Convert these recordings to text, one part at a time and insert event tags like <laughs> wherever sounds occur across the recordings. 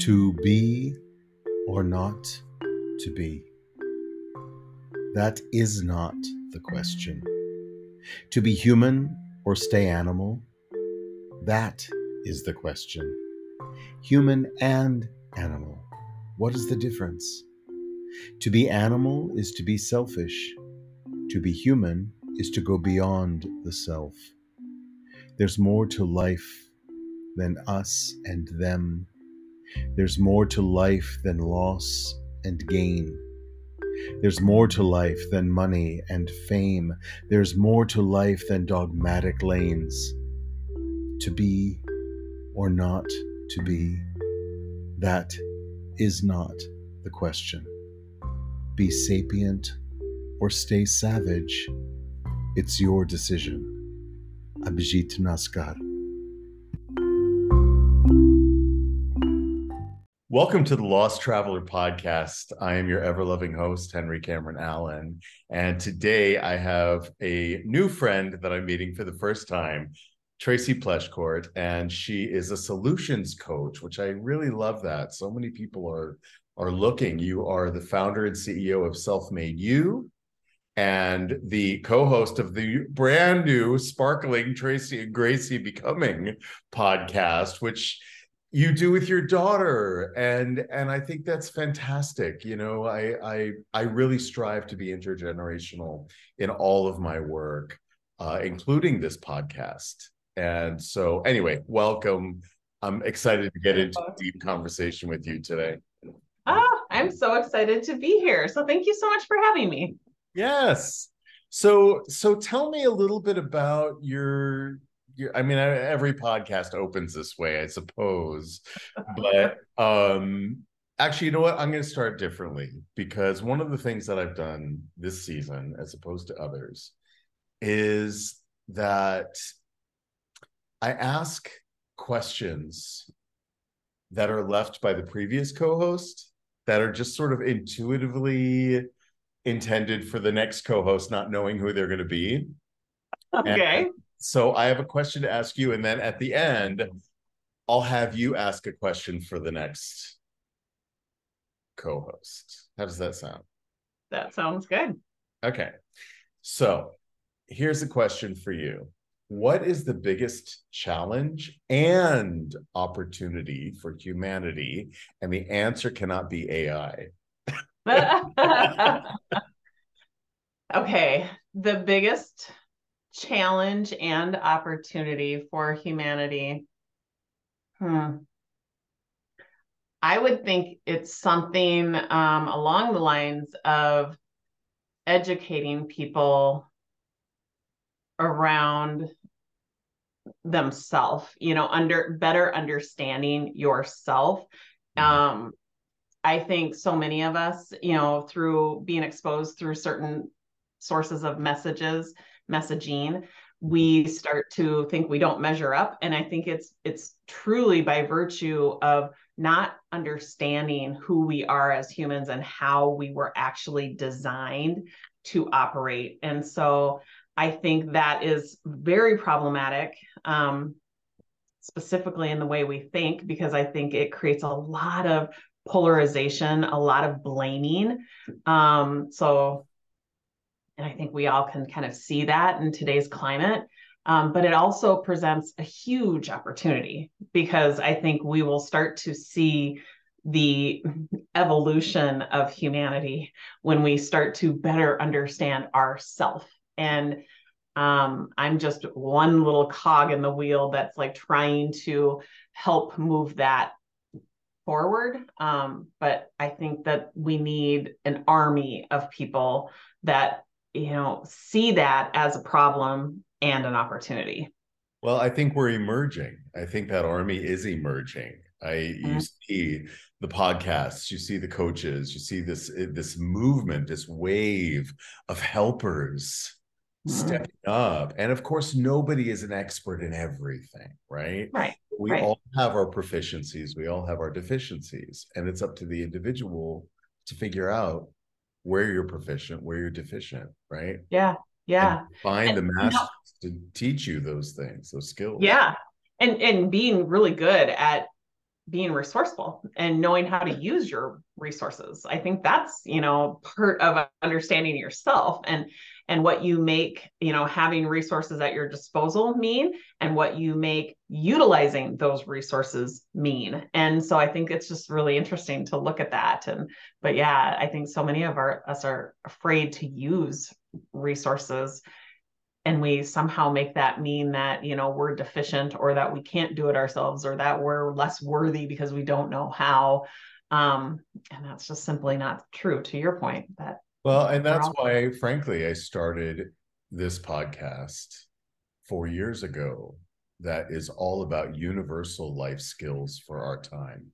To be or not to be? That is not the question. To be human or stay animal? That is the question. Human and animal. What is the difference? To be animal is to be selfish. To be human is to go beyond the self. There's more to life than us and them. There's more to life than loss and gain. There's more to life than money and fame. There's more to life than dogmatic lanes. To be or not to be, that is not the question. Be sapient or stay savage. It's your decision. Abhijit Naskar. Welcome to the Lost Traveler podcast. I am your ever loving host, Henry Cameron Allen. And today I have a new friend that I'm meeting for the first time, Tracy Pleschourt, and she is a solutions coach, which I really love that. So many people are are looking. You are the founder and CEO of Self-Made U and the co-host of the brand new sparkling Tracy and Gracie Becoming podcast, which you do with your daughter. And and i think that's fantastic you know i i i really strive to be intergenerational in all of my work uh, including this podcast. And so anyway welcome. I'm excited to get into a deep conversation with you today. Oh i'm so excited to be here. So thank you so much for having me. Yes. So so tell me a little bit about your I mean, every podcast opens this way, I suppose. But <laughs> um, actually, you know what? I'm going to start differently because one of the things that I've done this season, as opposed to others, is that I ask questions that are left by the previous co-host that are just sort of intuitively intended for the next co-host, not knowing who they're going to be. Okay. And so I have a question to ask you, and then at the end, I'll have you ask a question for the next co-host. How does that sound? That sounds good. Okay. So here's a question for you. What is the biggest challenge and opportunity for humanity? And the answer cannot be AI. <laughs> okay. The biggest challenge and opportunity for humanity? Hmm. I would think it's something um, along the lines of educating people around themselves, you know, under better understanding yourself. Mm-hmm. Um, I think so many of us, you know, through being exposed through certain sources of messages, messaging we start to think we don't measure up. And i think it's it's truly by virtue of not understanding who we are as humans and how we were actually designed to operate. And so i think that is very problematic um, specifically in the way we think because i think it creates a lot of polarization a lot of blaming. Um, so and I think we all can kind of see that in today's climate. Um, but it also presents a huge opportunity because I think we will start to see the evolution of humanity when we start to better understand ourself. And um, I'm just one little cog in the wheel that's like trying to help move that forward. Um, but I think that we need an army of people that you know see that as a problem and an opportunity well i think we're emerging i think that army is emerging i mm-hmm. you see the podcasts you see the coaches you see this this movement this wave of helpers mm-hmm. stepping up and of course nobody is an expert in everything right right we right. all have our proficiencies we all have our deficiencies and it's up to the individual to figure out where you're proficient, where you're deficient, right? Yeah. Yeah. And find and, the masters to teach you those things, those skills. Yeah. And and being really good at being resourceful and knowing how to use your resources. I think that's you know part of understanding yourself and and what you make you know having resources at your disposal mean and what you make utilizing those resources mean. And so i think it's just really interesting to look at that. And but yeah i think so many of our us are afraid to use resources and we somehow make that mean that you know we're deficient or that we can't do it ourselves or that we're less worthy because we don't know how. Um, and that's just simply not true to your point that well and that's all- why frankly i started this podcast four years ago that is all about universal life skills for our time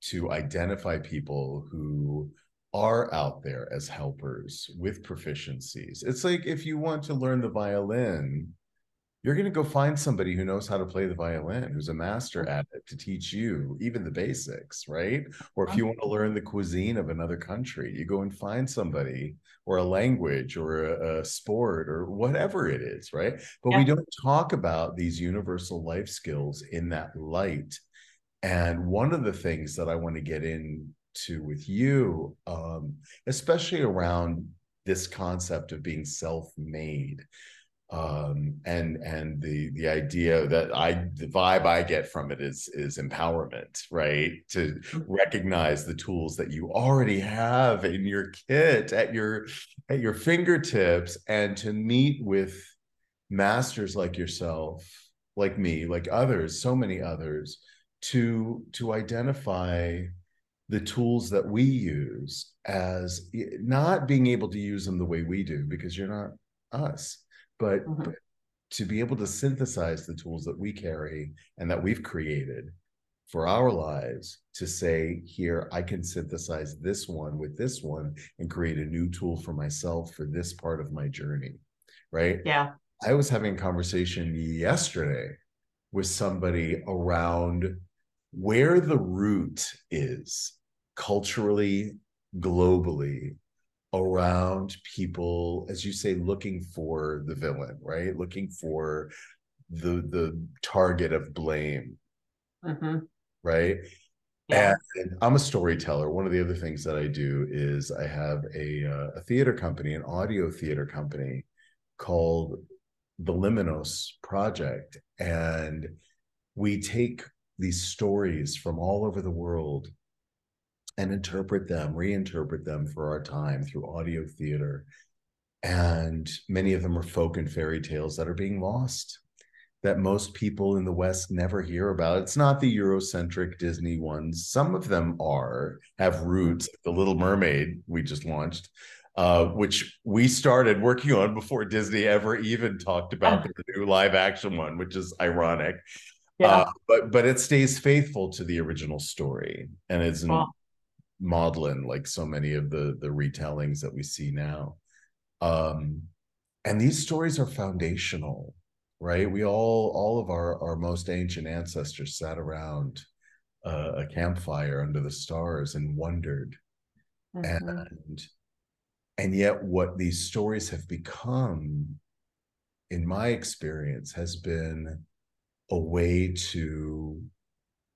to identify people who are out there as helpers with proficiencies. It's like if you want to learn the violin, you're going to go find somebody who knows how to play the violin, who's a master at it to teach you even the basics, right? Or if you want to learn the cuisine of another country, you go and find somebody or a language or a, a sport or whatever it is, right? But yeah. we don't talk about these universal life skills in that light. And one of the things that I want to get in to with you, um, especially around this concept of being self-made um, and and the the idea that I the vibe I get from it is is empowerment, right? To mm-hmm. recognize the tools that you already have in your kit at your at your fingertips, and to meet with masters like yourself, like me, like others, so many others, to to identify the tools that we use as not being able to use them the way we do because you're not us but, mm-hmm. but to be able to synthesize the tools that we carry and that we've created for our lives to say here i can synthesize this one with this one and create a new tool for myself for this part of my journey right yeah i was having a conversation yesterday with somebody around where the root is culturally, globally around people, as you say, looking for the villain, right? Looking for the the target of blame, mm-hmm. right? Yeah. And I'm a storyteller. One of the other things that I do is I have a uh, a theater company, an audio theater company called the Liminos Project, and we take these stories from all over the world and interpret them, reinterpret them for our time through audio theater. And many of them are folk and fairy tales that are being lost, that most people in the West never hear about. It's not the Eurocentric Disney ones. Some of them are, have roots. The Little Mermaid, we just launched, uh, which we started working on before Disney ever even talked about the new live action one, which is ironic. Yeah. Uh, but but it stays faithful to the original story and isn't maudlin like so many of the the retellings that we see now um and these stories are foundational right we all all of our our most ancient ancestors sat around uh, a campfire under the stars and wondered mm-hmm. and and yet what these stories have become in my experience has been a way to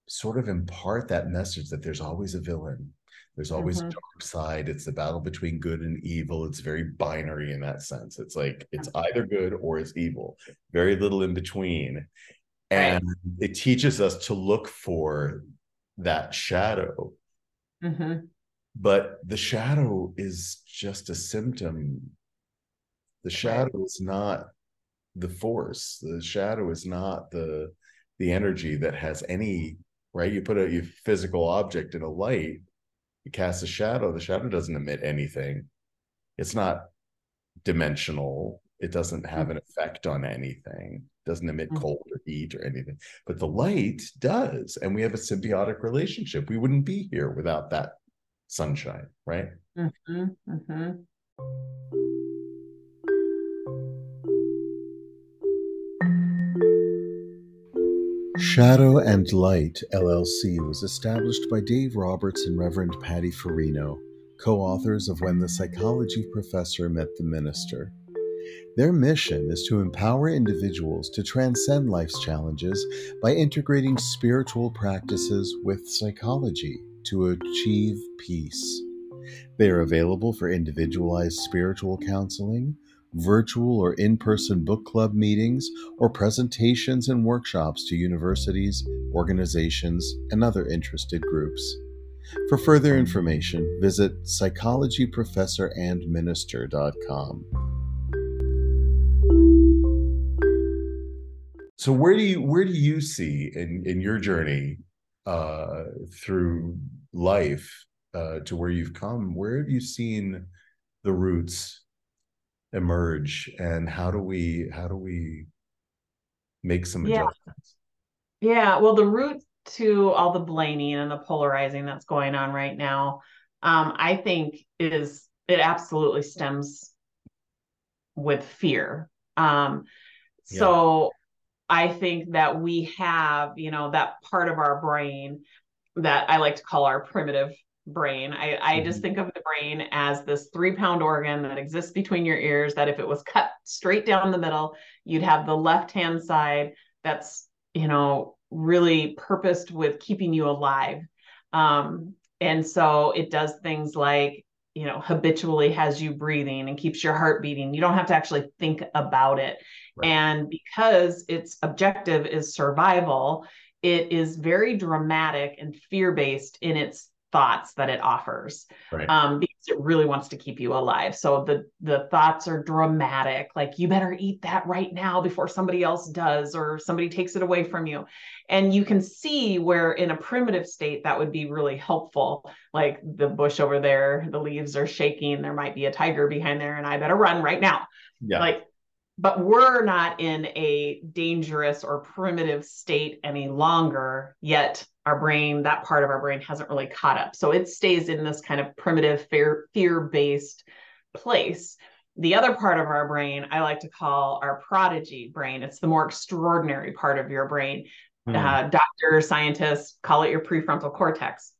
sort of impart that message that there's always a villain there's always mm-hmm. a dark side. It's the battle between good and evil. It's very binary in that sense. It's like it's either good or it's evil. Very little in between. And right. it teaches us to look for that shadow. Mm-hmm. But the shadow is just a symptom. The shadow right. is not the force. The shadow is not the the energy that has any right. You put a physical object in a light, it casts a shadow the shadow doesn't emit anything it's not dimensional it doesn't have an effect on anything it doesn't emit mm. cold or heat or anything but the light does and we have a symbiotic relationship we wouldn't be here without that sunshine right mm-hmm, mm-hmm. Shadow and Light LLC was established by Dave Roberts and Reverend Patty Farino, co authors of When the Psychology Professor Met the Minister. Their mission is to empower individuals to transcend life's challenges by integrating spiritual practices with psychology to achieve peace. They are available for individualized spiritual counseling, virtual or in person book club meetings, or presentations and workshops to universities, organizations, and other interested groups. For further information, visit psychologyprofessorandminister.com. So where do you where do you see in in your journey uh, through life uh, to where you've come? Where have you seen the roots emerge, and how do we how do we make some Yeah. adjustments? Yeah, well, the root to all the blaming and the polarizing that's going on right now, um, I think is it absolutely stems with fear. Um, Yeah. so I think that we have, you know, that part of our brain that I like to call our primitive brain. I, I just Mhm. think of the brain as this three pound organ that exists between your ears, that if it was cut straight down the middle, you'd have the left hand side that's, you know, really purposed with keeping you alive. Um, and so it does things like, you know, habitually has you breathing and keeps your heart beating. You don't have to actually think about it. Right. And because its objective is survival, it is very dramatic and fear based in its thoughts that it offers Right. um, because it really wants to keep you alive. So the the thoughts are dramatic, like you better eat that right now before somebody else does or somebody takes it away from you. And you can see where in a primitive state that would be really helpful. Like the bush over there, the leaves are shaking, there might be a tiger behind there, and I better run right now yeah. like but we're not in a dangerous or primitive state any longer yet our brain that part of our brain hasn't really caught up. So it stays in this kind of primitive fear fear based place. The other part of our brain i like to call our prodigy brain. It's the more extraordinary part of your brain. Hmm. uh, doctors scientists call it your prefrontal cortex.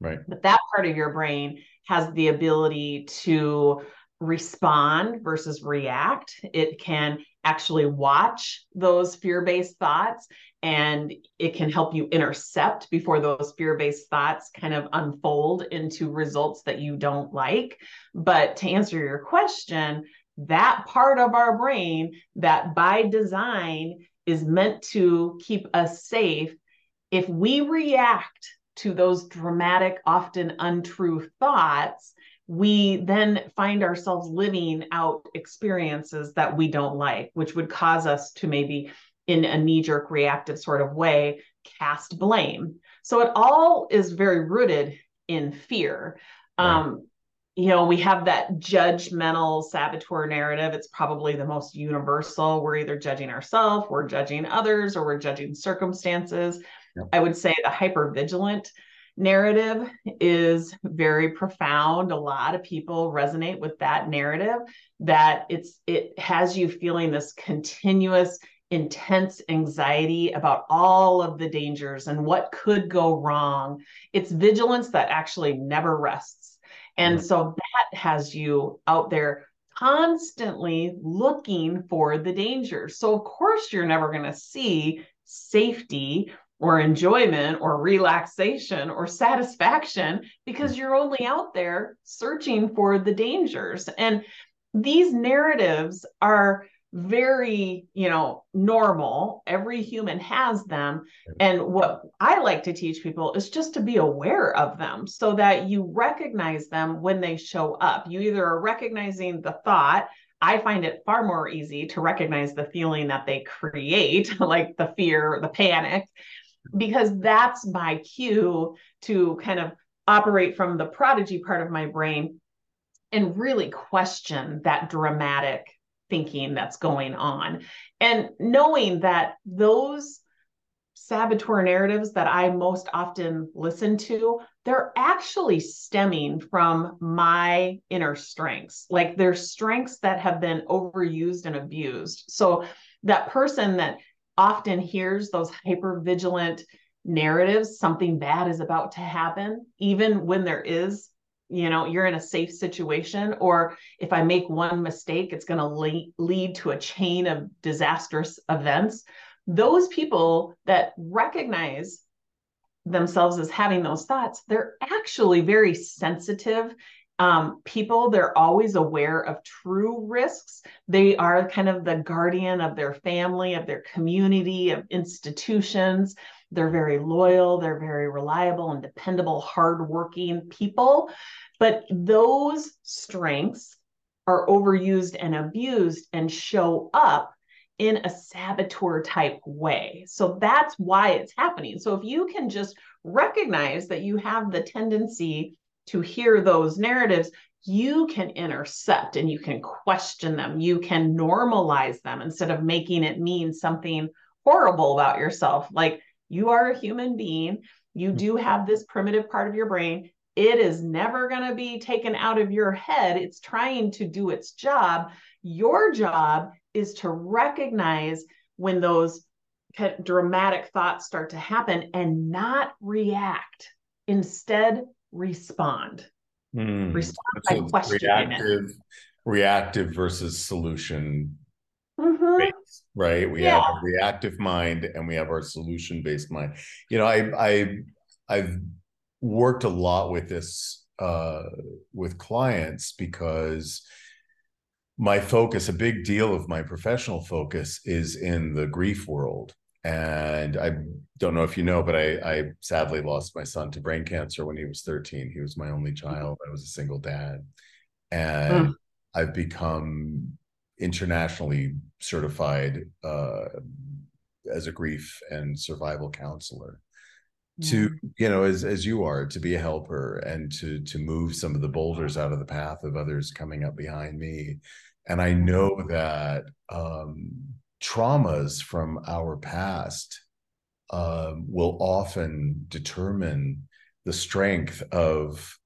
Right. but that part of your brain has the ability to respond versus react. It can actually watch those fear based thoughts and it can help you intercept before those fear based thoughts kind of unfold into results that you don't like. But to answer your question, that part of our brain that by design is meant to keep us safe, if we react to those dramatic, often untrue thoughts, we then find ourselves living out experiences that we don't like, which would cause us to maybe, in a knee jerk reactive sort of way, cast blame. So it all is very rooted in fear. Right. Um, you know, we have that judgmental saboteur narrative. It's probably the most universal. We're either judging ourselves, we're judging others, or we're judging circumstances. Yep. I would say the hypervigilant narrative is very profound. A lot of people resonate with that narrative that it's it has you feeling this continuous intense anxiety about all of the dangers and what could go wrong. It's vigilance that actually never rests. And Mhm. so that has you out there constantly looking for the danger So of course you're never going to see safety or enjoyment or relaxation or satisfaction because mm. you're only out there searching for the dangers. And these narratives are very, you know, normal. Every human has them. And what I like to teach people is just to be aware of them so that you recognize them when they show up. You either are recognizing the thought, I find it far more easy to recognize the feeling that they create, <laughs> like the fear, the panic, because that's my cue to kind of operate from the prodigy part of my brain and really question that dramatic thinking that's going on. And knowing that those saboteur narratives that I most often listen to, they're actually stemming from my inner strengths. Like they're strengths that have been overused and abused. So that person that often hears those hyper vigilant narratives, something bad is about to happen, even when there is you know you're in a safe situation or if i make one mistake it's going to le- lead to a chain of disastrous events. Those people that recognize themselves as having those thoughts they're actually very sensitive um, people they're always aware of true risks they are kind of the guardian of their family of their community of institutions they're very loyal, they're very reliable and dependable, hardworking people. But those strengths are overused and abused and show up in a saboteur type way. So that's why it's happening. So if you can just recognize that you have the tendency to hear those narratives, you can intercept and you can question them. You can normalize them instead of making it mean something horrible about yourself. Like you are a human being. You hmm. do have this primitive part of your brain. It is never going to be taken out of your head. It's trying to do its job. Your job is to recognize when those dramatic thoughts start to happen and not react. Instead, respond. Mm. Respond by questioning reactive, reactive versus solution mm-hmm. based, right? We yeah. have a reactive mind and we have our solution based mind. You know, I I I've worked a lot with this uh, with clients because my focus, a big deal of my professional focus, is in the grief world. And I don't know if you know, but I, I sadly lost my son to brain cancer when he was 13. He was my only child. I was a single dad. And. I've become internationally certified uh, as a grief and survival counselor to you know as as you are to be a helper and to to move some of the boulders out of the path of others coming up behind me and i know that um traumas from our past um, will often determine the strength of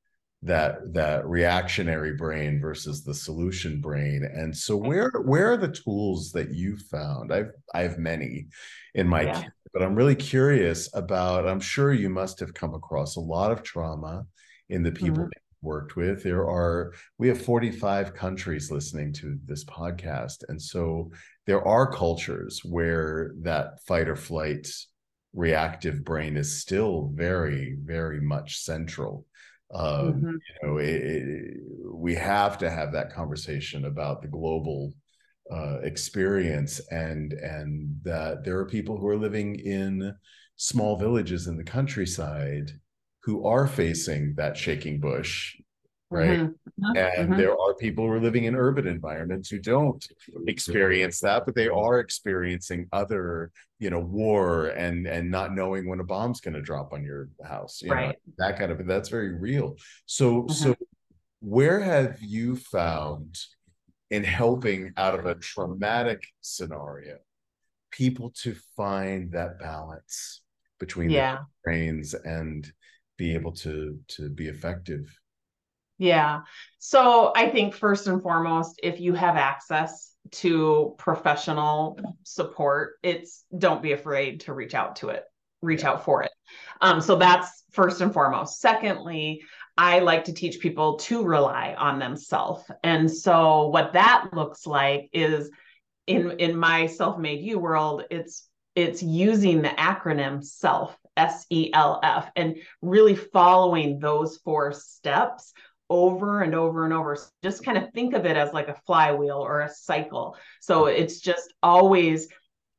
that that reactionary brain versus the solution brain and so where where are the tools that you found i've i have many in my yeah. kit, but i'm really curious about i'm sure you must have come across a lot of trauma in the people mm-hmm. Worked with there are we have 45 countries listening to this podcast and so there are cultures where that fight or flight reactive brain is still very very much central um, mm-hmm. you know it, it, we have to have that conversation about the global uh, experience and and that there are people who are living in small villages in the countryside who are facing that shaking bush right mm-hmm. Uh-huh. and mm-hmm. there are people who are living in urban environments who don't experience that but they are experiencing other you know war and and not knowing when a bomb's going to drop on your house you right. know that kind of that's very real so mm-hmm. so where have you found in helping out of a traumatic scenario people to find that balance between yeah. the brains and be able to to be effective yeah. So I think first and foremost, if you have access to professional support, it's don't be afraid to reach out to it, reach out for it. Um, so that's first and foremost. Secondly, I like to teach people to rely on themselves. And so what that looks like is in in my Self-Made U world, it's it's using the acronym self S E L F and really following those four steps over and over and over. Just kind of think of it as like a flywheel or a cycle. So it's just always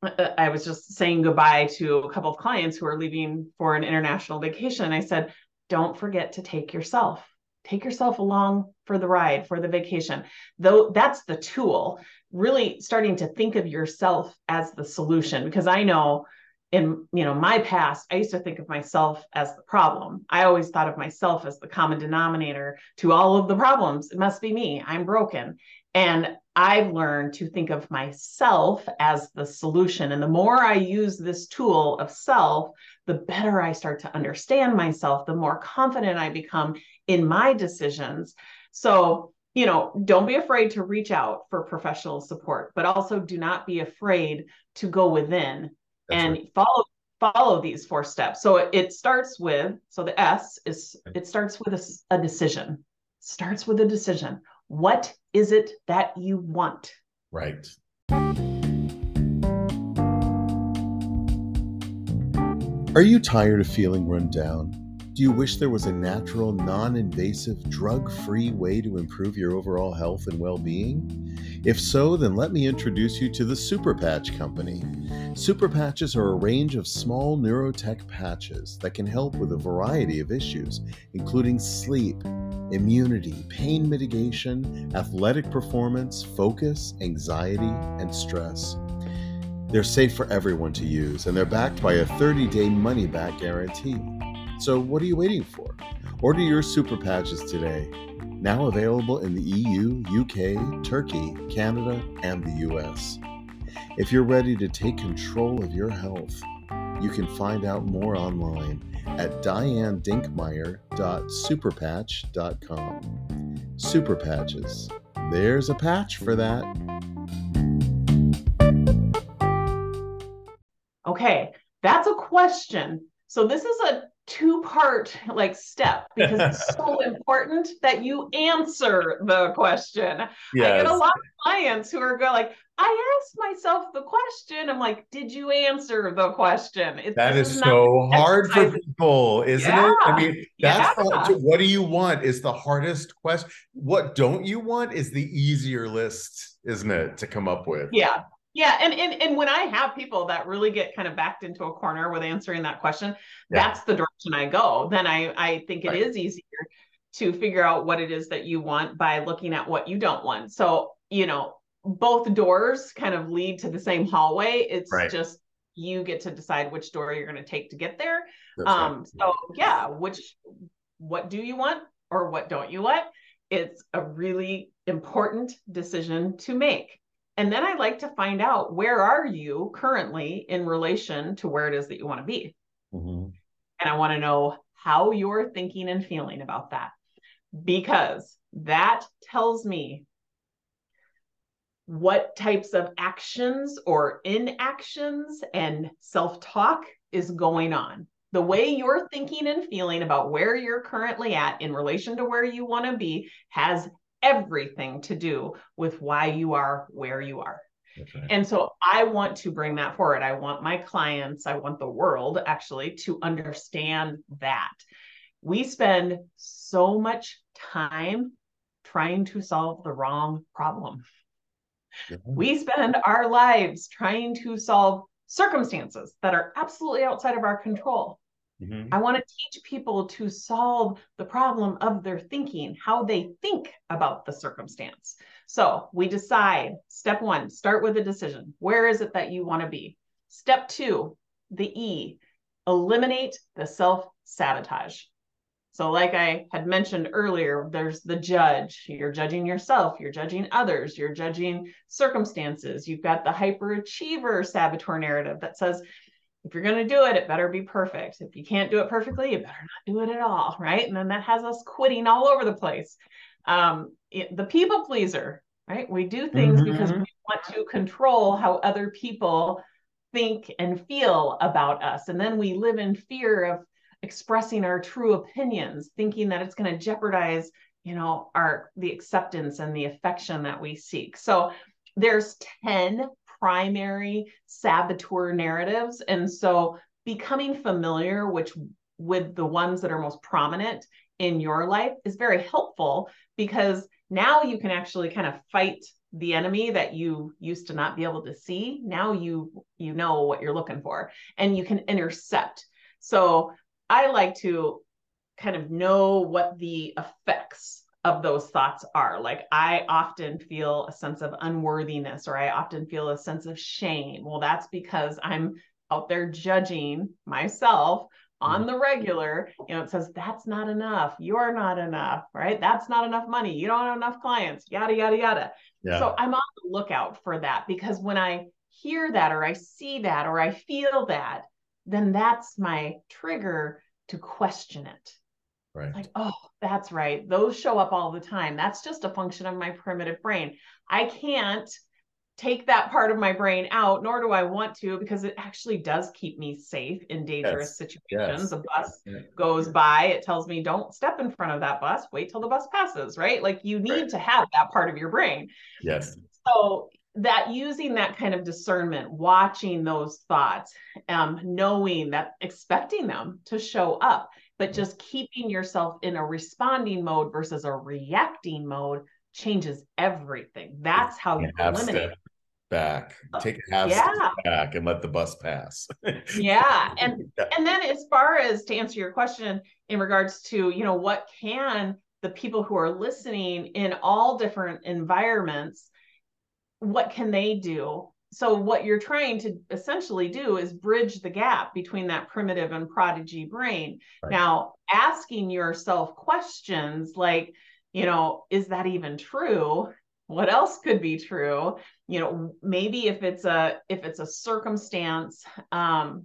uh, I was just saying goodbye to a couple of clients who are leaving for an international vacation. I said, don't forget to take yourself. Take yourself along for the ride, for the vacation. Though that's the tool, really starting to think of yourself as the solution. Because I know in you know my past i used to think of myself as the problem. I always thought of myself as the common denominator to all of the problems. It must be me. I'm broken. And i've learned to think of myself as the solution. And the more i use this tool of self the better i start to understand myself the more confident i become in my decisions. So you know don't be afraid to reach out for professional support but also do not be afraid to go within and right. follow follow these four steps. So it, it starts with so the S is it starts with a, a decision. starts with a decision. What is it that you want? Right. Are you tired of feeling run down? Do you wish there was a natural, non invasive, drug free way to improve your overall health and well being? If so, then let me introduce you to the Super Patch Company. Super Patches are a range of small neurotech patches that can help with a variety of issues, including sleep, immunity, pain mitigation, athletic performance, focus, anxiety, and stress. They're safe for everyone to use, and they're backed by a 30 day money back guarantee. So, what are you waiting for? Order your super patches today. Now available in the EU, UK, Turkey, Canada, and the US. If you're ready to take control of your health, you can find out more online at dianedinkmeyer.superpatch.com. Super Patches. There's a patch for that. Okay, that's a question. So this is a two part like step because it's so <laughs> important that you answer the question. Yes. I get a lot of clients who are going like, I asked myself the question. I'm like, did you answer the question? It, that is so hard for people, isn't yeah. it? I mean, that's yeah. what do you want is the hardest question. What don't you want is the easier list, isn't it, to come up with? Yeah. Yeah, and, and and when I have people that really get kind of backed into a corner with answering that question, yeah. that's the direction I go. Then I I think it right. is easier to figure out what it is that you want by looking at what you don't want. So, you know, both doors kind of lead to the same hallway. It's right. just you get to decide which door you're going to take to get there. That's um right. so yeah, which what do you want or what don't you want? It's a really important decision to make. And then I like to find out where are you currently in relation to where it is that you want to be. Mm-hmm. And I want to know how you're thinking and feeling about that because that tells me what types of actions or inactions and self talk is going on. The way you're thinking and feeling about where you're currently at in relation to where you want to be has everything to do with why you are where you are. Right. And so I want to bring that forward. I want my clients, I want the world actually to understand that. We spend so much time trying to solve the wrong problem. Yeah. We spend our lives trying to solve circumstances that are absolutely outside of our control. Mm-hmm. I want to teach people to solve the problem of their thinking, how they think about the circumstance. So we decide step one, start with a decision. Where is it that you want to be? Step two, the E, eliminate the self sabotage. So, like I had mentioned earlier, there's the judge. You're judging yourself, you're judging others, you're judging circumstances. You've got the hyperachiever saboteur narrative that says, if you're going to do it, it better be perfect. If you can't do it perfectly, you better not do it at all. Right. And then that has us quitting all over the place. Um, it, the people pleaser, right? We do things mm-hmm. because we want to control how other people think and feel about us. And then we live in fear of expressing our true opinions, thinking that it's going to jeopardize, you know, our the acceptance and the affection that we seek. So there's 10 primary saboteur narratives. And so becoming familiar which with the ones that are most prominent in your life is very helpful because now you can actually kind of fight the enemy that you used to not be able to see now you you know what you're looking for and you can intercept so i like to kind of know what the effects of those thoughts are. Like I often feel a sense of unworthiness or I often feel a sense of shame. Well, that's because I'm out there judging myself on mm-hmm. the regular. You know, it says that's not enough. You're not enough, right? That's not enough money. You don't have enough clients, yada, yada, yada. Yeah. So I'm on the lookout for that because when I hear that or I see that or I feel that, then that's my trigger to question it Right. Like, oh, that's right. Those show up all the time. That's just a function of my primitive brain. I can't take that part of my brain out, nor do I want to, because it actually does keep me safe in dangerous yes. situations. Yes. A bus yeah. goes by, it tells me, don't step in front of that bus, wait till the bus passes, right? Like you need right. to have that part of your brain. Yes. So that using that kind of discernment, watching those thoughts, um, knowing that expecting them to show up, but just keeping yourself in a responding mode versus a reacting mode changes everything. That's how you eliminate back uh, take a half yeah. step back and let the bus pass <laughs> yeah and <laughs> yeah. and then as far as to answer your question in regards to you know what can the people who are listening in all different environments what can they do so what you're trying to essentially do is bridge the gap between that primitive and prodigy brain right. now asking yourself questions like you know is that even true what else could be true you know maybe if it's a if it's a circumstance um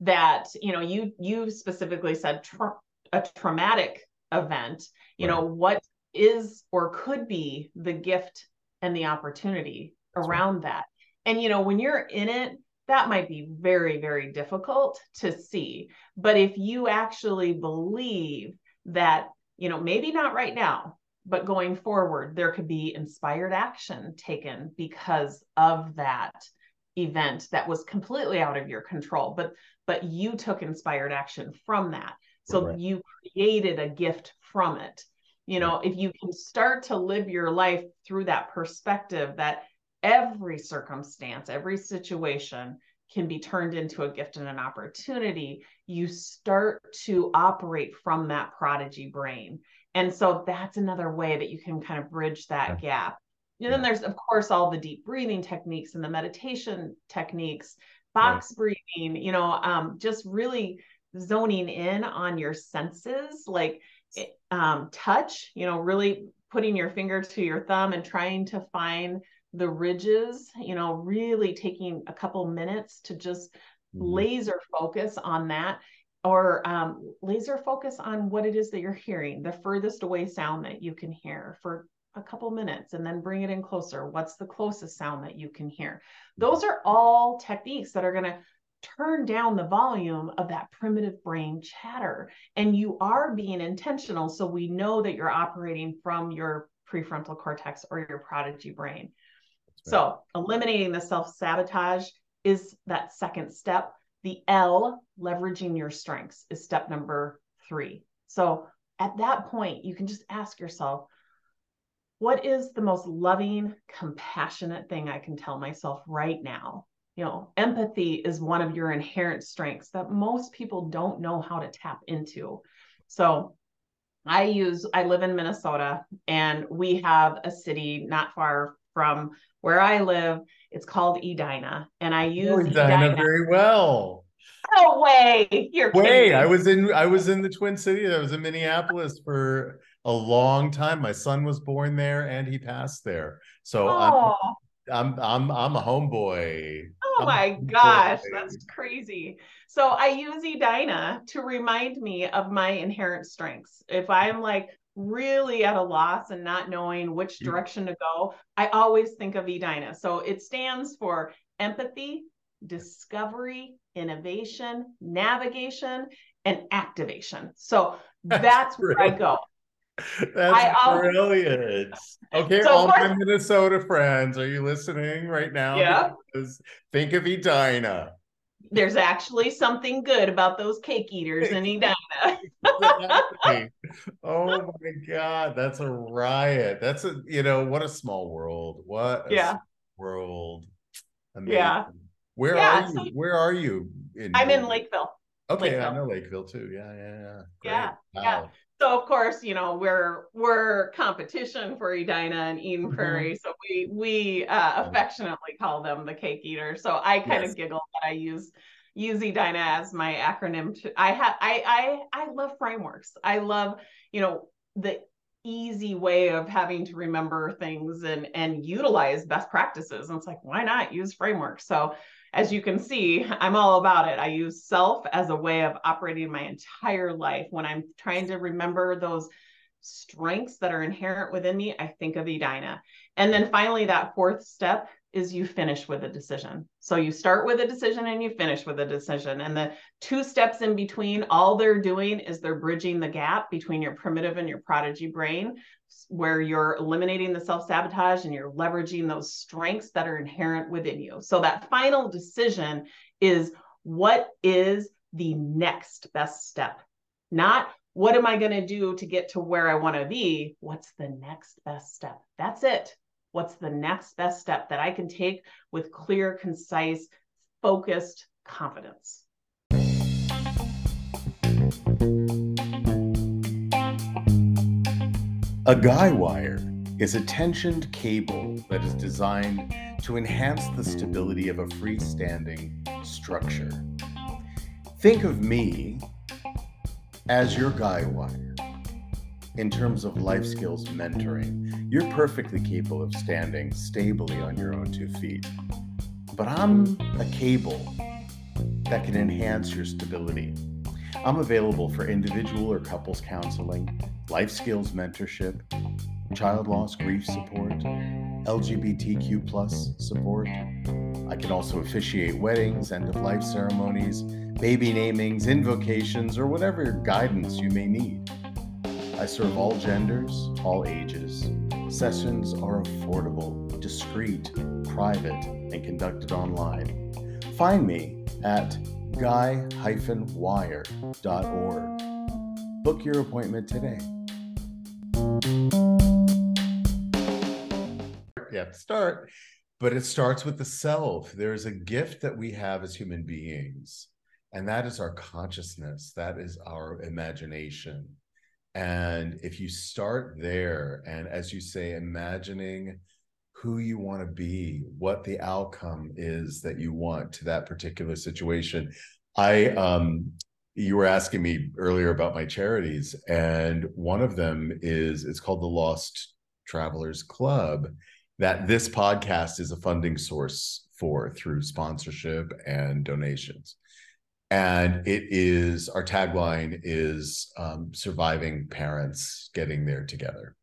that you know you you specifically said tra- a traumatic event you right. know what is or could be the gift and the opportunity That's around right. that and you know when you're in it that might be very very difficult to see. But if you actually believe that you know maybe not right now but going forward there could be inspired action taken because of that event that was completely out of your control but but you took inspired action from that. So right. you created a gift from it. You know if you can start to live your life through that perspective that every circumstance every situation can be turned into a gift and an opportunity you start to operate from that prodigy brain and so that's another way that you can kind of bridge that gap. And then there's, of course, all the deep breathing techniques and the meditation techniques, box right. breathing, you know, um, just really zoning in on your senses, like um, touch, you know, really putting your finger to your thumb and trying to find the ridges, you know, really taking a couple minutes to just mm-hmm. laser focus on that or um, laser focus on what it is that you're hearing, the furthest away sound that you can hear for a couple minutes and then bring it in closer. What's the closest sound that you can hear? Those are all techniques that are going to turn down the volume of that primitive brain chatter. And you are being intentional. So we know that you're operating from your prefrontal cortex or your prodigy brain. So eliminating the self sabotage is that second step the L, leveraging your strengths, is step number three. So at that point, you can just ask yourself, what is the most loving, compassionate thing I can tell myself right now? You know, empathy is one of your inherent strengths that most people don't know how to tap into. So I use, I live in Minnesota and we have a city not far from where I live. It's called Edina, and I use Edina, Edina very well. No way! You're way. I was in I was in the Twin Cities. I was in Minneapolis for a long time. My son was born there, and he passed there. So oh. I'm, I'm I'm I'm a homeboy. Oh my gosh, that's crazy. So I use Edina to remind me of my inherent strengths. If I'm like really at a loss and not knowing which mm. direction to go, I always think of Edina. So it stands for empathy, discovery, innovation, navigation, and activation. So <laughs> that's, that's where I go. That's I, brilliant. Okay, so all my Minnesota friends, are you listening right now? Yeah. Because think of Edina there's actually something good about those cake eaters in Edina. exactly. <laughs> Oh my god, that's a riot. That's a you know what a small world. What yeah world. Amazing. Yeah. Where yeah, are you? So Where are you? In I'm in Lakeville. Okay, Lakeville. I know Lakeville too. Yeah, yeah, yeah. Great. Yeah, wow. yeah. So of course, you know we're we're competition for Edina and Eden mm-hmm. Prairie, so we we uh, affectionately call them the cake eater. So I kind yes. of giggle that I use use Edina as my acronym. To, I have I I I love frameworks. I love you know the easy way of having to remember things and and utilize best practices. And it's like why not use frameworks? So as you can see, I'm all about it. I use self as a way of operating my entire life. When I'm trying to remember those strengths that are inherent within me, I think of Edina. And then finally, that fourth step is you finish with a decision. So you start with a decision and you finish with a decision. And the two steps in between, all they're doing is they're bridging the gap between your primitive and your prodigy brain, where you're eliminating the self sabotage and you're leveraging those strengths that are inherent within you. So that final decision is what is the next best step? Not what am I going to do to get to where I want to be? What's the next best step? That's it. What's the next best step that I can take with clear, concise, focused confidence? A guy wire is a tensioned cable that is designed to enhance the stability of a freestanding structure. Think of me as your guy wire in terms of life skills mentoring, you're perfectly capable of standing stably on your own two feet. But I'm a cable that can enhance your stability. I'm available for individual or couples counseling, life skills mentorship, child loss grief support, LGBTQ plus support. I can also officiate weddings, end of life ceremonies, baby namings, invocations, or whatever guidance you may need. I serve all genders, all ages. Sessions are affordable, discreet, private, and conducted online. Find me at guy-wire.org. Book your appointment today. To start, but it starts with the self. There's a gift that we have as human beings, and that is our consciousness, that is our imagination and if you start there, and as you say, imagining who you want to be, what the outcome is that you want to that particular situation. I, um, you were asking me earlier about my charities, and one of them is it's called the Lost Travelers Club, that this podcast is a funding source for through sponsorship and donations and it is our tagline is um, surviving parents getting there together.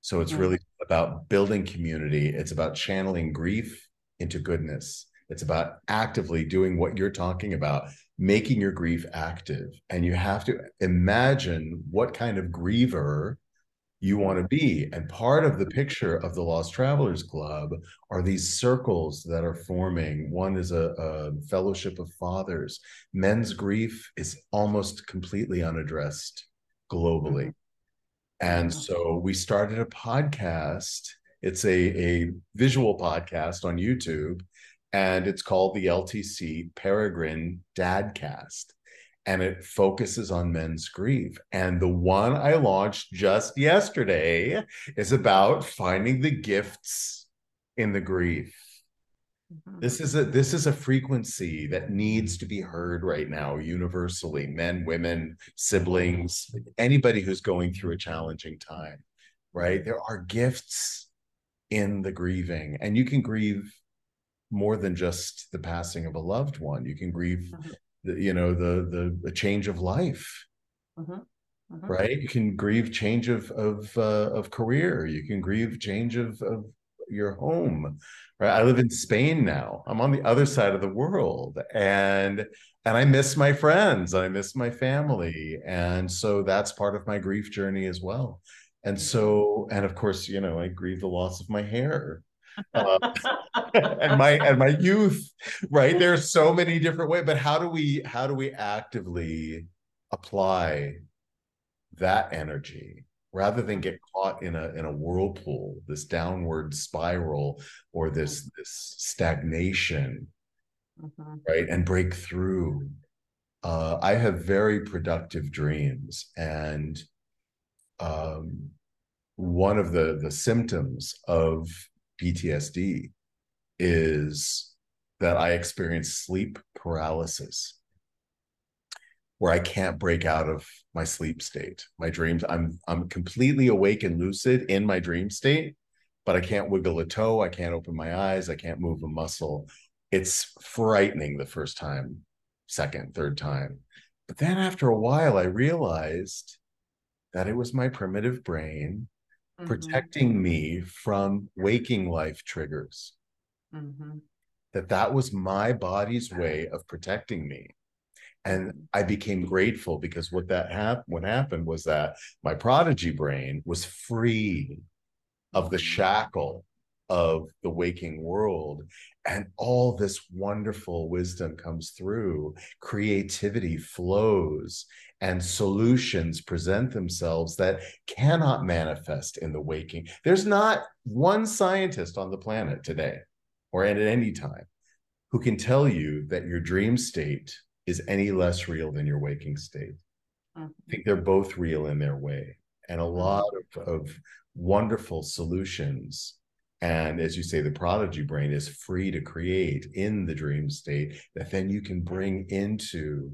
So it's really about building community. It's about channeling grief into goodness. It's about actively doing what you're talking about making your grief active. And you have to imagine what kind of griever you want to be. And part of the picture of the Lost Travelers Club are these circles that are forming. One is a, a, fellowship of fathers. Men's grief is almost completely unaddressed globally. Mm-hmm. And so we started a podcast. It's a, a visual podcast on YouTube, and it's called the LTC Peregrine Dadcast and it focuses on men's grief. And the one I launched just yesterday is about finding the gifts in the grief. Mm-hmm. This is a this is a frequency that needs to be heard right now universally men women siblings anybody who's going through a challenging time right there are gifts in the grieving and you can grieve more than just the passing of a loved one you can grieve mm-hmm the, you know the the, the change of life. Mm-hmm. Mm-hmm. right? You can grieve change of of uh, of career. You can grieve change of of your home. Right? I live in spain now. I'm on the other side of the world and and i miss my friends i miss my family and so that's part of my grief journey as well. And so and of course you know i grieve the loss of my hair uh, <laughs> and my and my youth right? There's so many different ways but how do we how do we actively apply that energy rather than get caught in a in a whirlpool this downward spiral or this this stagnation mm-hmm. right? And break through. Uh, i have very productive dreams and um, one of the the symptoms of PTSD is that I experience sleep paralysis where I can't break out of my sleep state. My dreams, I'm I'm completely awake and lucid in my dream state, but I can't wiggle a toe, I can't open my eyes, I can't move a muscle. It's frightening the first time, second, third time. But then after a while I realized that it was my primitive brain mm-hmm. protecting me from waking life triggers. Mhm. that that was my body's way of protecting me and i became grateful because what that happened what happened was that my prodigy brain was free of the shackle of the waking world and all this wonderful wisdom comes through creativity flows and solutions present themselves that cannot manifest in the waking there's not one scientist on the planet today or at any time who can tell you that your dream state is any less real than your waking state. Mhm. I think they're both real in their way, and a lot of, of wonderful solutions. And as you say, the prodigy brain is free to create in the dream state that then you can bring into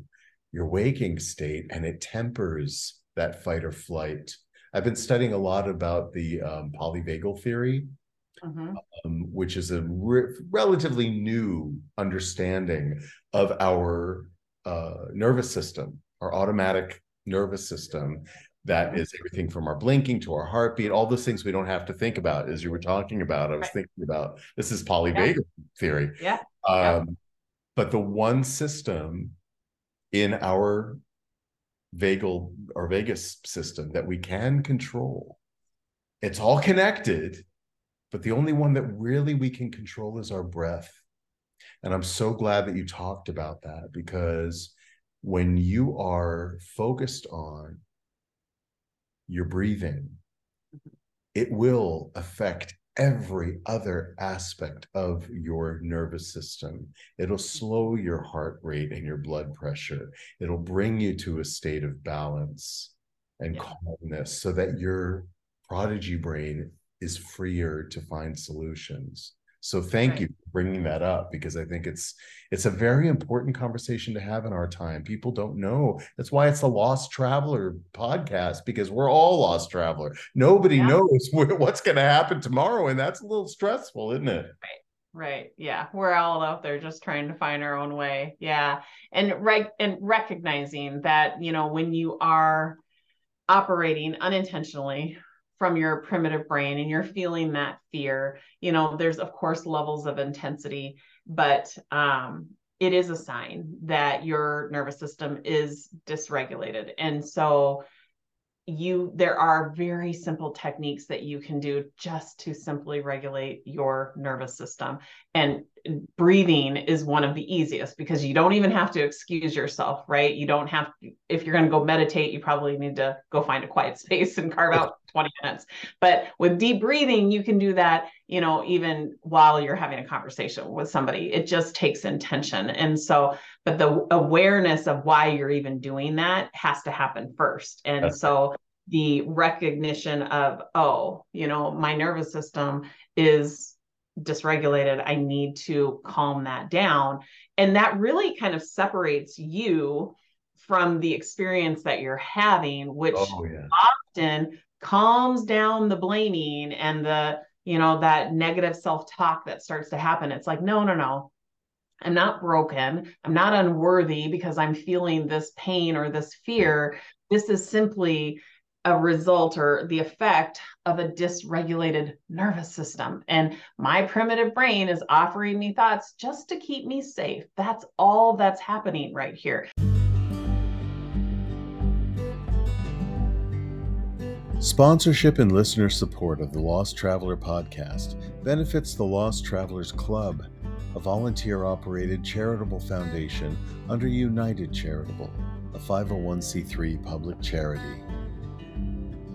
your waking state, and it tempers that fight or flight. I've been studying a lot about the um, polyvagal theory, Mhm. um, which is a re- relatively new understanding of our uh, nervous system, our automatic nervous system. That is everything from our blinking to our heartbeat, all those things we don't have to think about. As you were talking about, I was Right. thinking about this is polyvagal theory. Yeah. Yeah. Um, but the one system in our vagal or vagus system that we can control, it's all connected, but the only one that really we can control is our breath. And I'm so glad that you talked about that because when you are focused on your breathing, mm-hmm. it will affect every other aspect of your nervous system. It'll mm-hmm. slow your heart rate and your blood pressure. It'll bring you to a state of balance and Yeah. calmness so that your prodigy brain is freer to find solutions. So thank Right. you for bringing that up because I think it's it's a very important conversation to have in our time. People don't know. That's why it's a lost traveler podcast because we're all lost traveler. Nobody Yeah. knows <laughs> wh- what's going to happen tomorrow and that's a little stressful, isn't it? Right. Yeah. We're all out there just trying to find our own way. Yeah. And right and recognizing that, you know, when you are operating unintentionally from your primitive brain and you're feeling that fear, you know, there's of course levels of intensity, but um it is a sign that your nervous system is dysregulated. And so you there are very simple techniques that you can do just to simply regulate your nervous system and breathing is one of the easiest because you don't even have to excuse yourself right? You don't have if you're going to go meditate you probably need to go find a quiet <laughs> space and carve out 20 minutes. But with deep breathing you can do that you know even while you're having a conversation with somebody. It just takes intention. And so but the awareness of why you're even doing that has to happen first. And That's so the recognition of oh you know my nervous system is dysregulated i need to calm that down. And that really kind of separates you from the experience that you're having which Oh yeah. often calms down the blaming and the you know that negative self-talk that starts to happen. It's like no no no. I'm not broken. I'm not unworthy because i'm feeling this pain or this fear. This is simply a result or the effect of a dysregulated nervous system. And my primitive brain is offering me thoughts just to keep me safe. That's all that's happening right here. Sponsorship and listener support of the Lost Traveler podcast benefits the Lost Travelers Club, a volunteer operated charitable foundation under United Charitable, a 501c3 public charity.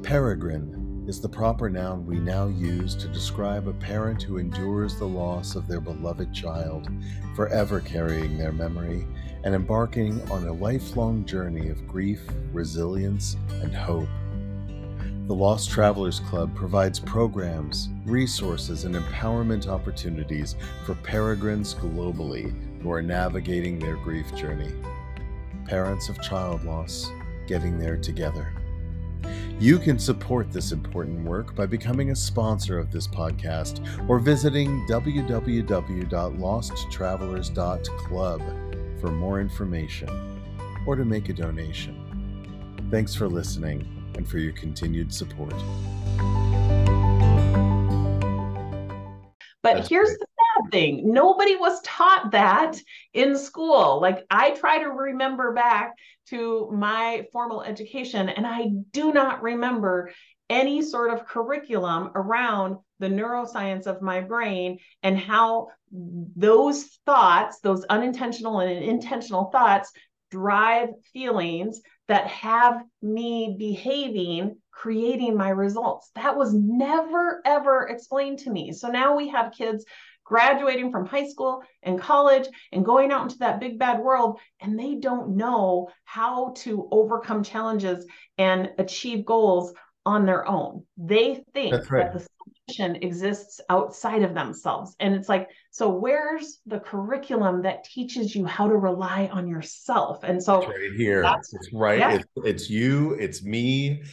Peregrine is the proper noun we now use to describe a parent who endures the loss of their beloved child, forever carrying their memory and embarking on a lifelong journey of grief, resilience, and hope. The Lost Travelers Club provides programs, resources, and empowerment opportunities for peregrines globally who are navigating their grief journey. Parents of child loss getting there together. You can support this important work by becoming a sponsor of this podcast or visiting www.losttravelers.club for more information or to make a donation. Thanks for listening and for your continued support. But That's here's great. the sad thing. Nobody was taught that in school. Like I try to remember back to my formal education, and I do not remember any sort of curriculum around the neuroscience of my brain and how those thoughts, those unintentional and intentional thoughts, drive feelings that have me behaving, creating my results. That was never, ever explained to me. So now we have kids graduating from high school and college and going out into that big bad world, and they don't know how to overcome challenges and achieve goals on their own. They think right. that the solution exists outside of themselves. And it's like, so where's the curriculum that teaches you how to rely on yourself? And so it's right here, it's right. Yeah. It's, it's you, it's me.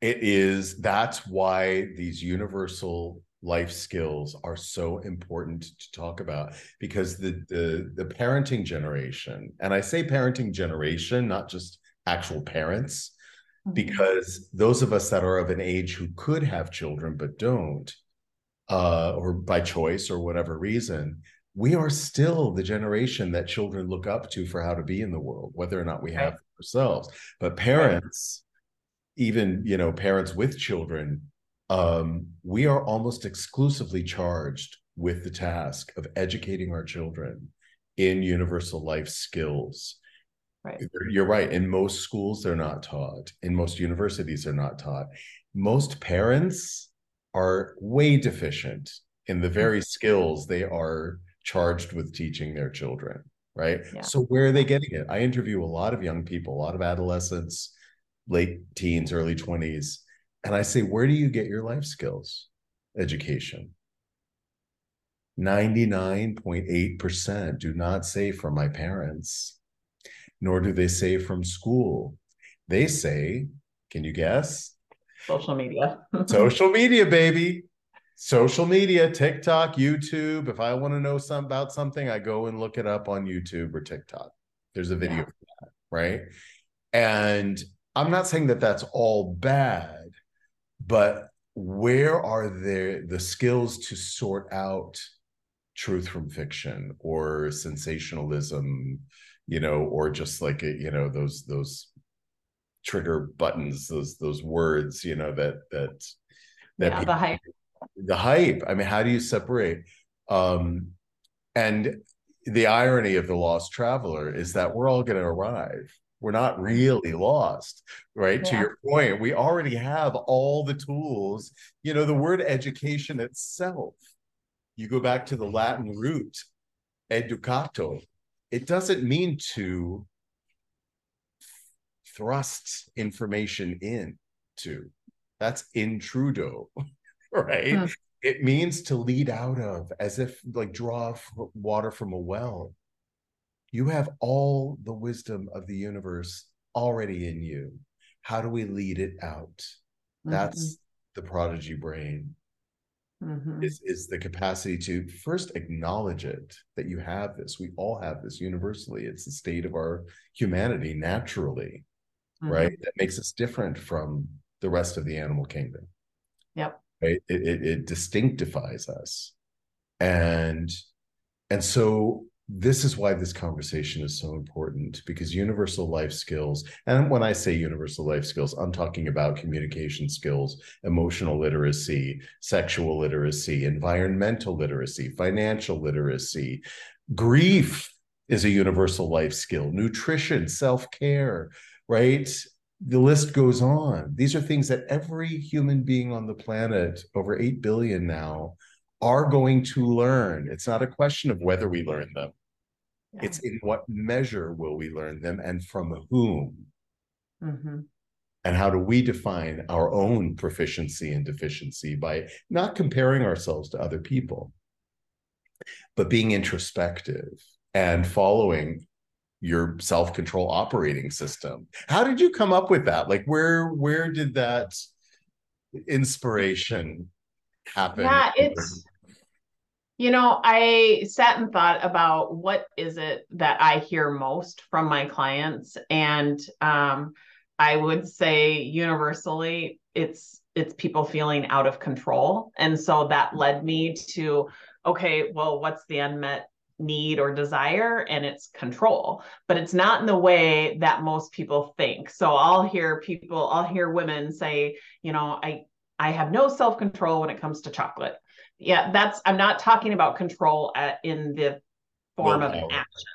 It is that's why these universal life skills are so important to talk about because the the the parenting generation and i say parenting generation not just actual parents mm-hmm. because those of us that are of an age who could have children but don't uh, or by choice or whatever reason, we are still the generation that children look up to for how to be in the world, whether or not we have ourselves. But parents, even you know, parents with children, um, we are almost exclusively charged with the task of educating our children in universal life skills. Right. You're right. In most schools, they're not taught. In most universities, they're not taught. Most parents are way deficient in the very skills they are charged with teaching their children right yeah. so where are they getting it i interview a lot of young people a lot of adolescents late teens early 20s and i say where do you get your life skills education 99.8% do not say from my parents nor do they say from school they say can you guess social media. <laughs> social media, baby. Social media, TikTok, YouTube. If I want to know some about something, I go and look it up on YouTube or TikTok. There's a video yeah. for that, right? And I'm not saying that that's all bad, but where are there the skills to sort out truth from fiction or sensationalism, you know, or just like a, you know those those trigger buttons those those words you know that that that yeah, people, the hype. The hype. I mean how do you separate um and the irony of the lost traveler is that we're all going to arrive we're not really lost right yeah. to your point we already have all the tools you know the word education itself you go back to the latin root educato it doesn't mean to thrust information in to. That's intrudo, <laughs> right? Hmm. It means to lead out of, as if like draw water from a well. You have all the wisdom of the universe already in you. How do we lead it out? That's mm-hmm. the prodigy brain. Mm-hmm. Is, is the capacity to first acknowledge it that you have this. We all have this universally. It's the state of our humanity naturally mm-hmm. right? That makes us different from the rest of the animal kingdom. Yep. Right. It, it, it distinctifies us. And and so this is why this conversation is so important because universal life skills and when i say universal life skills i'm talking about communication skills emotional literacy sexual literacy environmental literacy financial literacy grief is a universal life skill nutrition self-care right? The list goes on. These are things that every human being on the planet, over 8 billion now, are going to learn. It's not a question of whether we learn them. Yeah. It's in what measure will we learn them and from whom? Mm-hmm. And how do we define our own proficiency and deficiency by not comparing ourselves to other people, but being introspective and following your self-control operating system how did you come up with that like where where did that inspiration happen yeah it's you know i sat and thought about what is it that i hear most from my clients and um, i would say universally it's it's people feeling out of control and so that led me to okay, well, what's the unmet need or desire? And it's control, but it's not in the way that most people think. So I'll hear people, I'll hear women say, you know, I, I have no self control when it comes to chocolate. Yeah, that's, I'm not talking about control at, in the form of an action.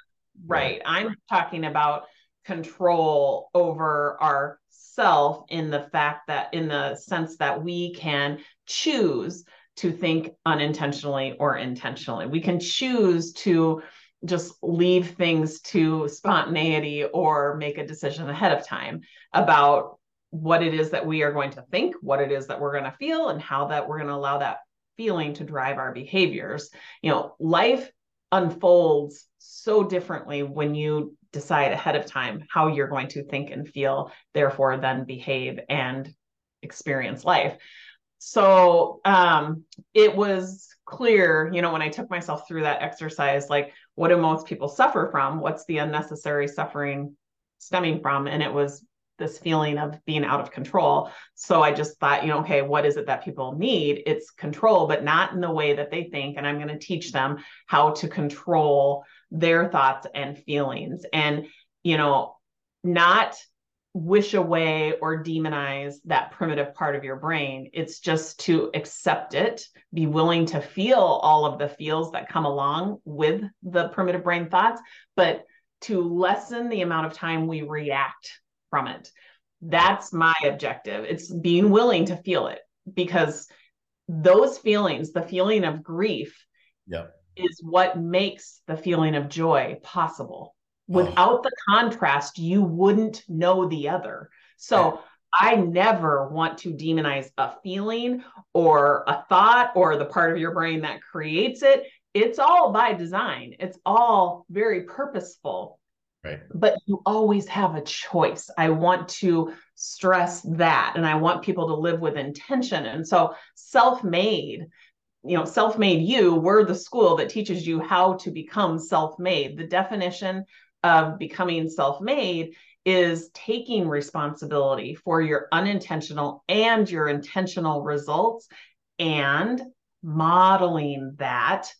Right. right. I'm talking about control over our self in the fact that in the sense that we can choose to think unintentionally or intentionally we can choose to just leave things to spontaneity or make a decision ahead of time about what it is that we are going to think what it is that we're going to feel and how that we're going to allow that feeling to drive our behaviors you know life unfolds so differently when you decide ahead of time how you're going to think and feel, therefore, then behave and experience life. So um, it was clear, you know, when I took myself through that exercise, like, what do most people suffer from? What's the unnecessary suffering stemming from? And it was this feeling of being out of control. So I just thought, you know, okay, what is it that people need? It's control, but not in the way that they think. And I'm going to teach them how to control their thoughts and feelings and, you know, not wish away or demonize that primitive part of your brain. It's just to accept it, be willing to feel all of the feels that come along with the primitive brain thoughts, but to lessen the amount of time we react from it. That's my objective. It's being willing to feel it because those feelings, the feeling of grief, yep is what makes the feeling of joy possible. Oh. Without oh. the contrast, you wouldn't know the other. So I never want to demonize a feeling or a thought or the part of your brain that creates it. It's all by design, it's all very purposeful. Right. But you always have a choice. I want to stress that. And I want people to live with intention. And so, self made you know Self-Made U we're the school that teaches you how to become self-made the definition of becoming self-made is taking responsibility for your unintentional and your intentional results and modeling that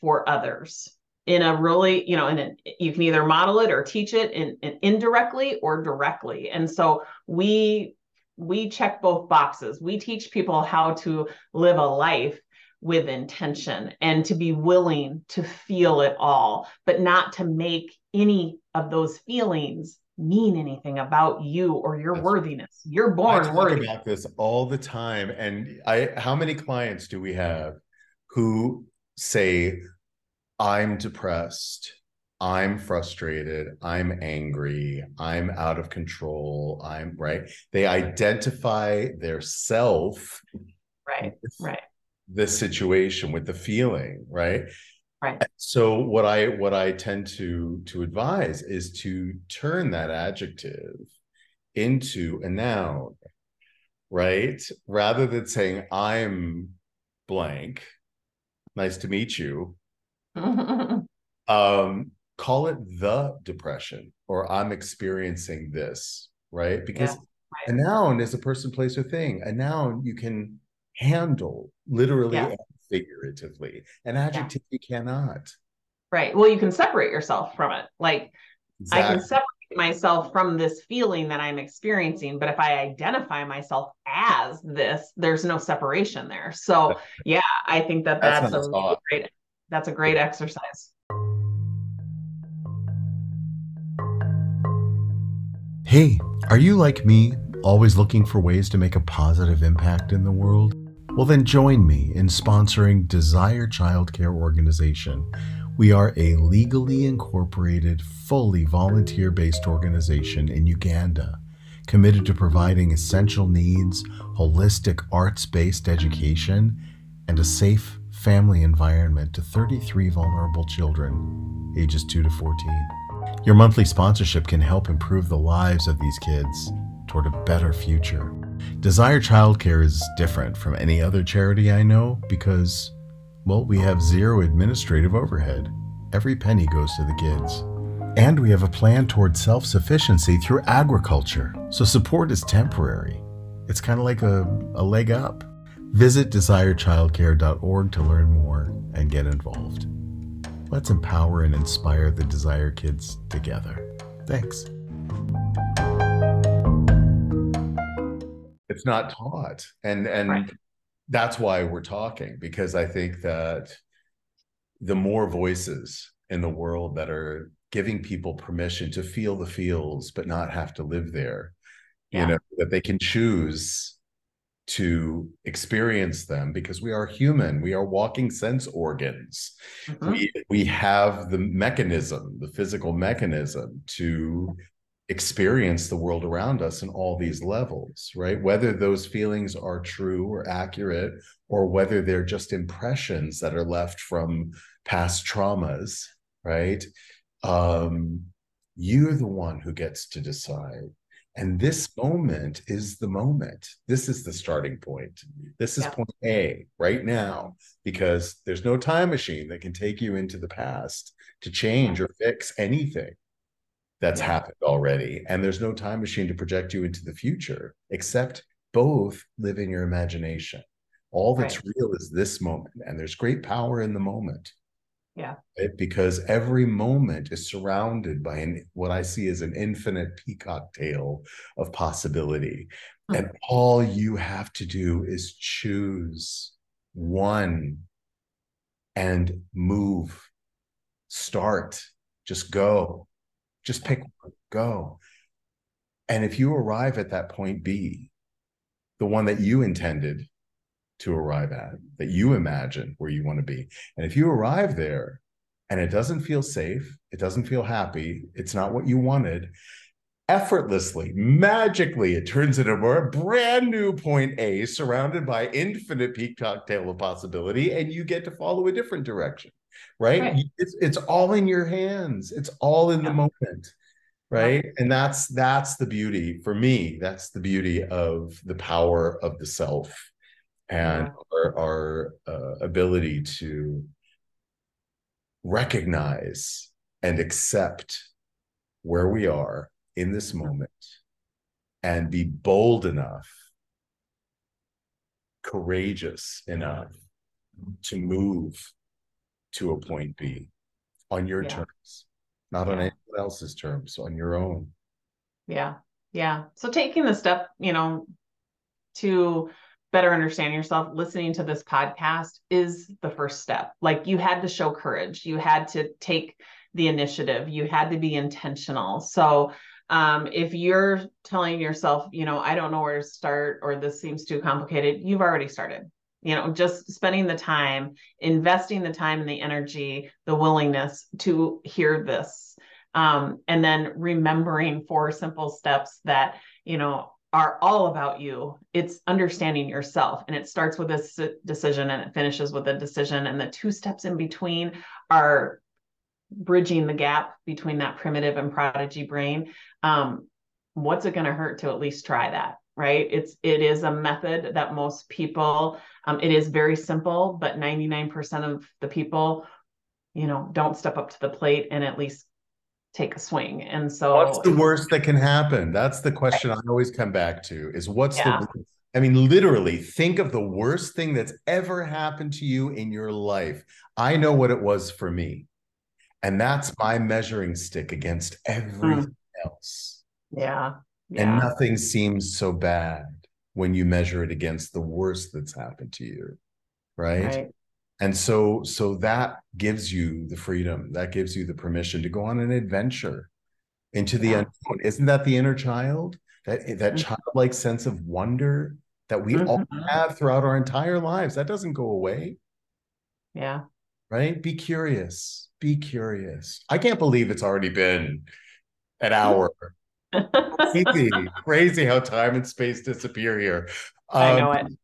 for others in a really you know and you can either model it or teach it in, in indirectly or directly and so we we check both boxes we teach people how to live a life with intention and to be willing to feel it all, but not to make any of those feelings mean anything about you or your That's worthiness. You're born I talk worthy. about this all the time. And I how many clients do we have who say, I'm depressed, I'm frustrated, I'm angry, I'm out of control, I'm right. They identify their self right, right. the situation with the feeling right? Right. So what i what i tend to to advise is to turn that adjective into a noun right? Rather than saying i'm blank nice to meet you <laughs> um call it the depression or i'm experiencing this right because yeah, a noun is a person place or thing a noun you can handle literally yeah. and figuratively. An adjective yeah. you cannot. Right. Well, you can separate yourself from it. Like exactly. I can separate myself from this feeling that I'm experiencing, but if I identify myself as this, there's no separation there. So yeah, I think that that's, that's a really great that's a great exercise. Hey, are you like me, always looking for ways to make a positive impact in the world? Well, then join me in sponsoring Desire Childcare Organization. We are a legally incorporated, fully volunteer based organization in Uganda committed to providing essential needs, holistic arts based education, and a safe family environment to 33 vulnerable children, ages 2 to 14. Your monthly sponsorship can help improve the lives of these kids toward a better future. Desire Childcare is different from any other charity I know because, well, we have zero administrative overhead. Every penny goes to the kids. And we have a plan toward self sufficiency through agriculture, so support is temporary. It's kind of like a, a leg up. Visit desirechildcare.org to learn more and get involved. Let's empower and inspire the Desire Kids together. Thanks. It's not taught. And and Right. that's why we're talking because I think that the more voices in the world that are giving people permission to feel the feels but not have to live there, Yeah. you know, that they can choose to experience them because we are human, we are walking sense organs. Mhm. We we have the mechanism, the physical mechanism to experience the world around us in all these levels, right? Whether those feelings are true or accurate, or whether they're just impressions that are left from past traumas, right? Um, you're the one who gets to decide. And this moment is the moment. This is the starting point. This is Yeah. point A right now, because there's no time machine that can take you into the past to change or fix anything that's Yeah. happened already. And there's no time machine to project you into the future, except both live in your imagination. All that's real is this moment, and there's great power in the moment. Yeah. right? Because every moment is surrounded by an what I see as an infinite peacock tail of possibility. Hmm. And all you have to do is choose one and move, start, just go, just pick one, go. And if you arrive at that point B, the one that you intended to arrive at, that you imagine where you want to be, and if you arrive there and it doesn't feel safe, it doesn't feel happy, it's not what you wanted, effortlessly, magically, it turns into a brand new point A surrounded by infinite peak cocktail of possibility, and you get to follow a different direction, right? Right. It's, it's all in your hands, it's all in the moment. Right. And that's that's the beauty for me. That's the beauty of the power of the self and Yeah. our, our uh, ability to recognize and accept where we are in this moment and be bold enough, courageous enough to move to a point B on your Yeah. terms, not on anyone else's terms, on your own. Yeah. Yeah. So taking the step, you know, to better understand yourself, listening to this podcast is the first step. Like you had to show courage, you had to take the initiative, you had to be intentional. So, um, if you're telling yourself, you know, I don't know where to start or this seems too complicated, you've already started. You know, just spending the time, investing the time and the energy, the willingness to hear this um, and then remembering four simple steps that you know are all about you. It's understanding yourself and it starts with this decision and it finishes with a decision and the two steps in between are bridging the gap between that primitive and prodigy brain. Um, what's it going to hurt to at least try that right? It's it is a method that most people um, it is very simple but 99% of the people you know don't step up to the plate and at least take a swing. And so What's the worst that can happen? That's the question I always come back to is what's Yeah. the I mean, literally, think of the worst thing that's ever happened to you in your life. I know what it was for me. And that's my measuring stick against hmm. everything else. yeah. And nothing seems so bad when you measure it against the worst that's happened to you. Right. Right. And so so that gives you the freedom, that gives you the permission to go on an adventure into the Yeah. unknown. Isn't that the inner child? That that Mhm. childlike sense of wonder that we all Mhm. have throughout our entire lives. That doesn't go away, Yeah. right? Be curious. Be curious. I can't believe it's already been an <laughs> hour. Crazy, <laughs> crazy how time and space disappear here. I know Um, it.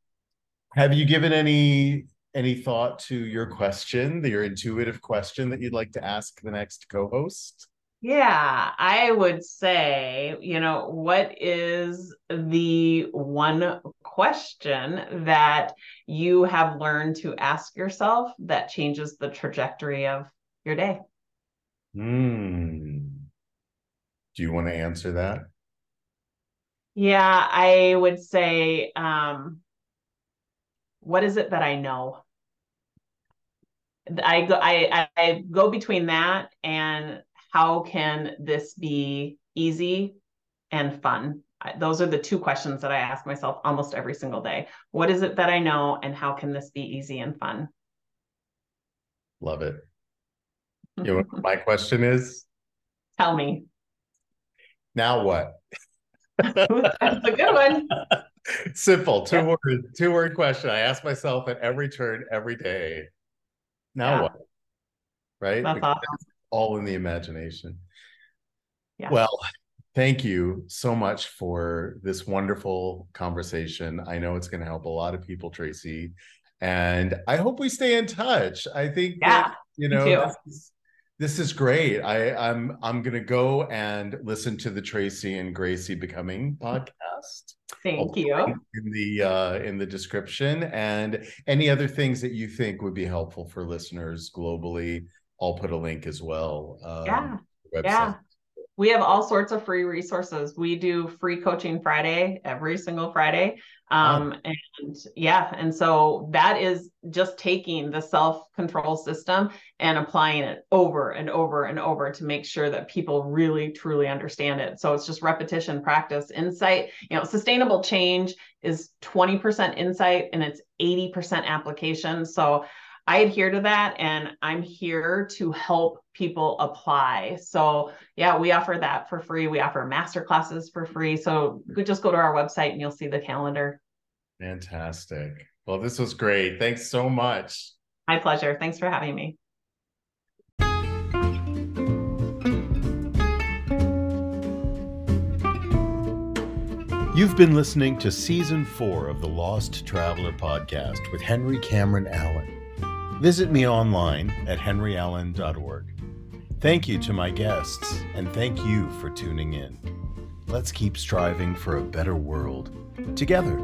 Have you given any any thought to your question, your intuitive question that you'd like to ask the next co-host? Yeah, I would say, you know, what is the one question that you have learned to ask yourself that changes the trajectory of your day? Hmm. Do you want to answer that? Yeah, I would say, um, what is it that I know? I go I, I go between that and how can this be easy and fun? Those are the two questions that I ask myself almost every single day. What is it that I know and how can this be easy and fun? Love it. <laughs> You know what my question is? Tell me. Now what? <laughs> That's a good one. <laughs> Simple, two yeah. word, two word question. I ask myself at every turn, every day. Now yeah. what? Right? Awesome. all in the imagination. Yeah. Well, thank you so much for this wonderful conversation. I know it's going to help a lot of people, Tracy. And I hope we stay in touch. I think yeah, that, you know, this is, this is great. I, I'm I'm gonna go and listen to the Tracy and Gracie Becoming podcast. Thank you. In the uh, in the description and any other things that you think would be helpful for listeners globally, I'll put a link as well. Um, yeah. Yeah we have all sorts of free resources. We do free coaching Friday every single Friday. Um, wow. and yeah, and so that is just taking the self control system and applying it over and over and over to make sure that people really truly understand it. So it's just repetition, practice, insight. You know, sustainable change is 20% insight and it's 80% application. So I adhere to that and I'm here to help people apply. So, yeah, we offer that for free. We offer master classes for free. So, just go to our website and you'll see the calendar. Fantastic. Well, this was great. Thanks so much. My pleasure. Thanks for having me. You've been listening to season four of the Lost Traveler podcast with Henry Cameron Allen. Visit me online at henryallen.org. Thank you to my guests, and thank you for tuning in. Let's keep striving for a better world together.